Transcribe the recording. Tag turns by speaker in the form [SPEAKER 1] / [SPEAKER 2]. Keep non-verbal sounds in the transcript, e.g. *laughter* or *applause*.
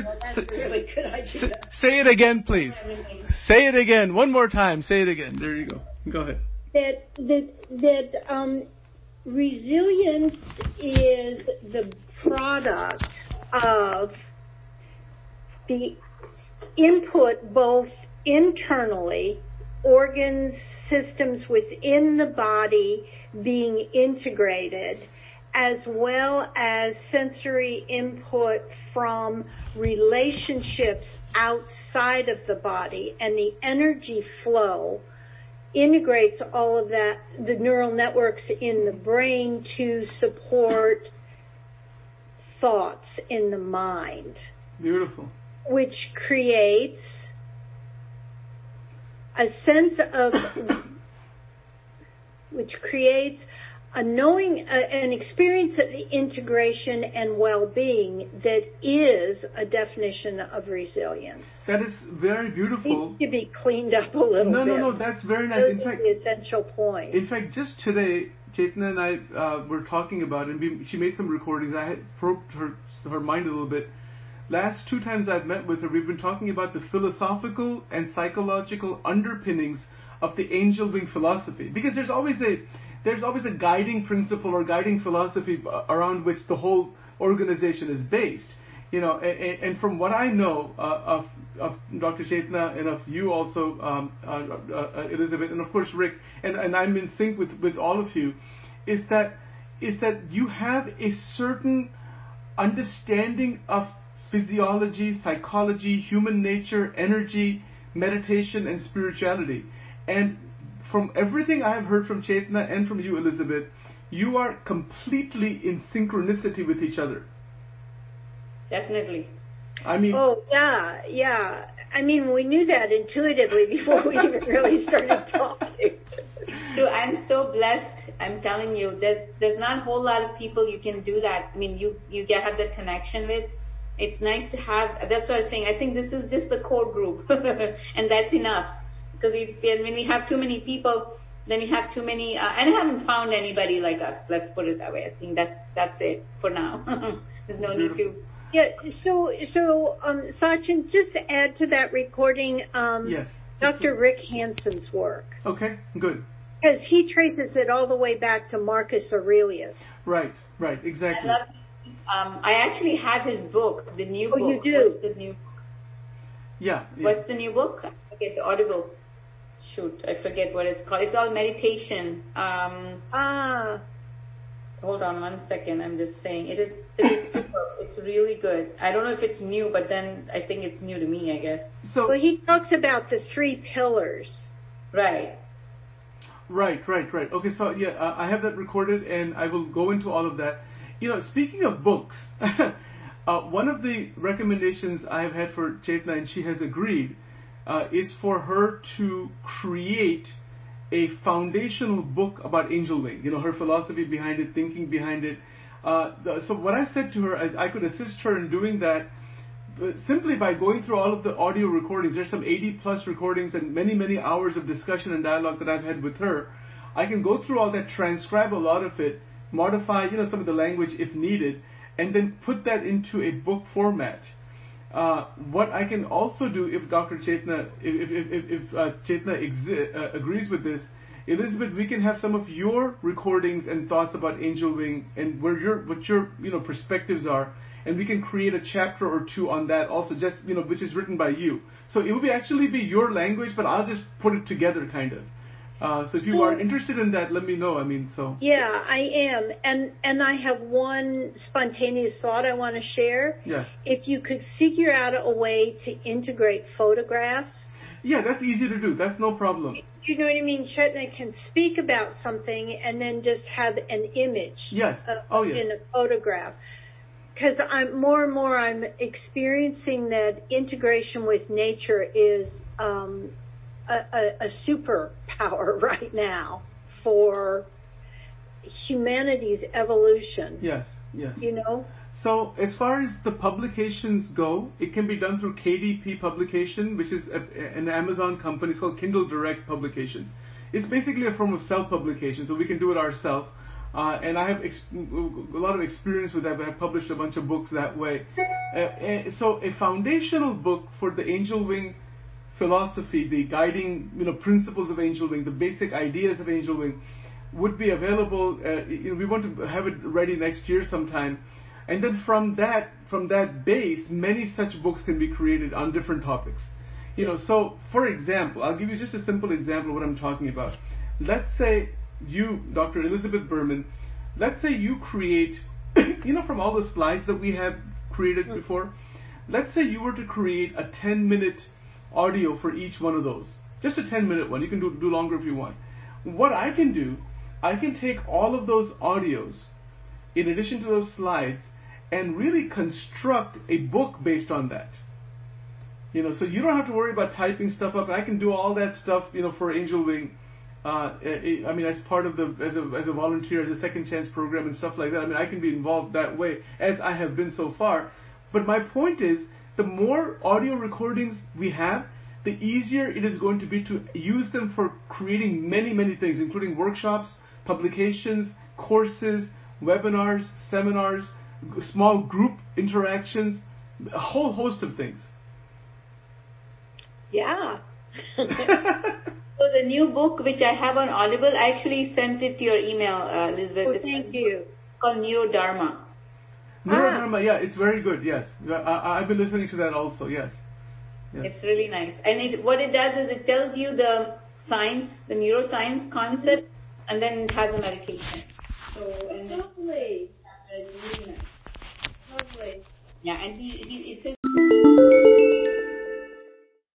[SPEAKER 1] it.
[SPEAKER 2] That's a really good idea.
[SPEAKER 1] Say it again, please. Say it again. One more time. Say it again. There you go. Go ahead.
[SPEAKER 2] That that that um, resilience is the product of the input both internally, organs, systems within the body being integrated, as well as sensory input from relationships outside of the body and the energy flow integrates all of that, the neural networks in the brain to support thoughts in the mind.
[SPEAKER 1] Beautiful.
[SPEAKER 2] Which creates a sense of, which creates a knowing, uh, an experience of the integration and well-being that is a definition of resilience.
[SPEAKER 1] That is very beautiful.
[SPEAKER 2] Needs to be cleaned up a little
[SPEAKER 1] no,
[SPEAKER 2] bit.
[SPEAKER 1] No, no, no, that's very nice.
[SPEAKER 2] Those
[SPEAKER 1] in fact,
[SPEAKER 2] the essential point.
[SPEAKER 1] In fact, just today, Chetna and I uh, were talking about, and we, she made some recordings. I had probed her her mind a little bit. Last two times I've met with her, we've been talking about the philosophical and psychological underpinnings of the angel wing philosophy, because there's always a there's always a guiding principle or guiding philosophy around which the whole organization is based. You know, and, and from what I know uh, of, of Dr. Chetna and of you also, um, uh, uh, Elizabeth, and of course Rick, and, and I'm in sync with, with all of you, is that is that you have a certain understanding of physiology, psychology, human nature, energy, meditation, and spirituality. And from everything I have heard from Chetna and from you, Elizabeth, you are completely in synchronicity with each other.
[SPEAKER 3] Definitely.
[SPEAKER 1] I mean.
[SPEAKER 2] Oh yeah, yeah. I mean, we knew that intuitively *laughs* before we even really started talking.
[SPEAKER 3] So I'm so blessed. I'm telling you, there's there's not a whole lot of people you can do that. I mean, you you get have that connection with. It's nice to have. That's what I was saying. I think this is just the core group, *laughs* and that's enough. Because if, when we have too many people, then we have too many. Uh, and I haven't found anybody like us. Let's put it that way. I think that's that's it for now. *laughs* There's no need to.
[SPEAKER 2] Yeah. So so um, Sachin, just to add to that recording. Um,
[SPEAKER 1] yes.
[SPEAKER 2] Dr. Rick Hanson's work.
[SPEAKER 1] Okay. Good.
[SPEAKER 2] Because he traces it all the way back to Marcus Aurelius.
[SPEAKER 1] Right. Right. Exactly.
[SPEAKER 3] I love. Um, I actually have his book, the new
[SPEAKER 2] oh,
[SPEAKER 3] book.
[SPEAKER 2] you do.
[SPEAKER 3] What's the new?
[SPEAKER 1] Yeah, yeah.
[SPEAKER 3] What's the new book? I forget the Audible shoot, I forget what it's called. It's all meditation. Um,
[SPEAKER 2] ah.
[SPEAKER 3] Hold on one second. I'm just saying it is. It is *coughs* super. It's really good. I don't know if it's new, but then I think it's new to me. I guess.
[SPEAKER 1] So
[SPEAKER 2] well, he talks about the three pillars.
[SPEAKER 3] Right.
[SPEAKER 1] Right, right, right. Okay, so yeah, uh, I have that recorded, and I will go into all of that. You know, speaking of books, *laughs* uh, one of the recommendations I have had for Chetna, and she has agreed, uh, is for her to create a foundational book about angel wing. You know, her philosophy behind it, thinking behind it. Uh, the, so what I said to her, I, I, could assist her in doing that uh, simply by going through all of the audio recordings. There's some 80 plus recordings and many, many hours of discussion and dialogue that I've had with her. I can go through all that, transcribe a lot of it, modify, you know, some of the language if needed, and then put that into a book format. Uh, what I can also do, if Dr. Chetna, if if if, if uh, Chetna exi- uh, agrees with this, Elizabeth, we can have some of your recordings and thoughts about Angel Wing and where your what your you know perspectives are, and we can create a chapter or two on that also, just you know, which is written by you. So it will be actually be your language, but I'll just put it together, kind of. Uh, so if you are interested in that, let me know. I mean, so
[SPEAKER 2] yeah, I am, and and I have one spontaneous thought I want to share.
[SPEAKER 1] Yes.
[SPEAKER 2] If you could figure out a way to integrate photographs.
[SPEAKER 1] Yeah, that's easy to do. That's no problem.
[SPEAKER 2] You know what I mean? Chetna can speak about something and then just have an image.
[SPEAKER 1] Yes.
[SPEAKER 2] Of,
[SPEAKER 1] oh yes.
[SPEAKER 2] In a photograph. Because I'm more and more I'm experiencing that integration with nature is um, a, a, superpower *laughs* right now for humanity's evolution.
[SPEAKER 1] Yes, yes.
[SPEAKER 2] You know?
[SPEAKER 1] So as far as the publications go, it can be done through KDP Publication, which is a, an Amazon company. It's called Kindle Direct Publication. It's basically a form of self-publication, so we can do it ourselves. Uh, and I have ex- a lot of experience with that. I've published a bunch of books that way. Uh, uh, so a foundational book for the angel wing philosophy, the guiding you know principles of angel wing, the basic ideas of angel wing, would be available. Uh, you know, we want to have it ready next year sometime, and then from that from that base, many such books can be created on different topics. You know, so for example, I'll give you just a simple example of what I'm talking about. Let's say you, Dr. Elizabeth Berman, let's say you create, *coughs* you know, from all the slides that we have created mm. before, let's say you were to create a 10 minute audio for each one of those. Just a 10 minute one. You can do, do longer if you want. What I can do, I can take all of those audios, in addition to those slides, and really construct a book based on that. You know, so you don't have to worry about typing stuff up. I can do all that stuff, you know, for Angel Wing uh, I mean, as part of the as a as a volunteer, as a second chance program and stuff like that. I mean, I can be involved that way as I have been so far. But my point is, the more audio recordings we have, the easier it is going to be to use them for creating many many things, including workshops, publications, courses, webinars, seminars, small group interactions, a whole host of things.
[SPEAKER 2] Yeah. *laughs*
[SPEAKER 3] So the new book which I have on Audible, I actually sent it to your email, uh, Elizabeth.
[SPEAKER 2] Oh, thank you.
[SPEAKER 3] It's called Neurodharma.
[SPEAKER 1] Neurodharma, ah. yeah, it's very good. Yes, I, have been listening to that also. Yes.
[SPEAKER 3] yes. It's really nice, and it, what it does is it tells you the science, the neuroscience concept, and then it has a meditation.
[SPEAKER 2] So and lovely. Lovely.
[SPEAKER 3] Yeah, and he, he it says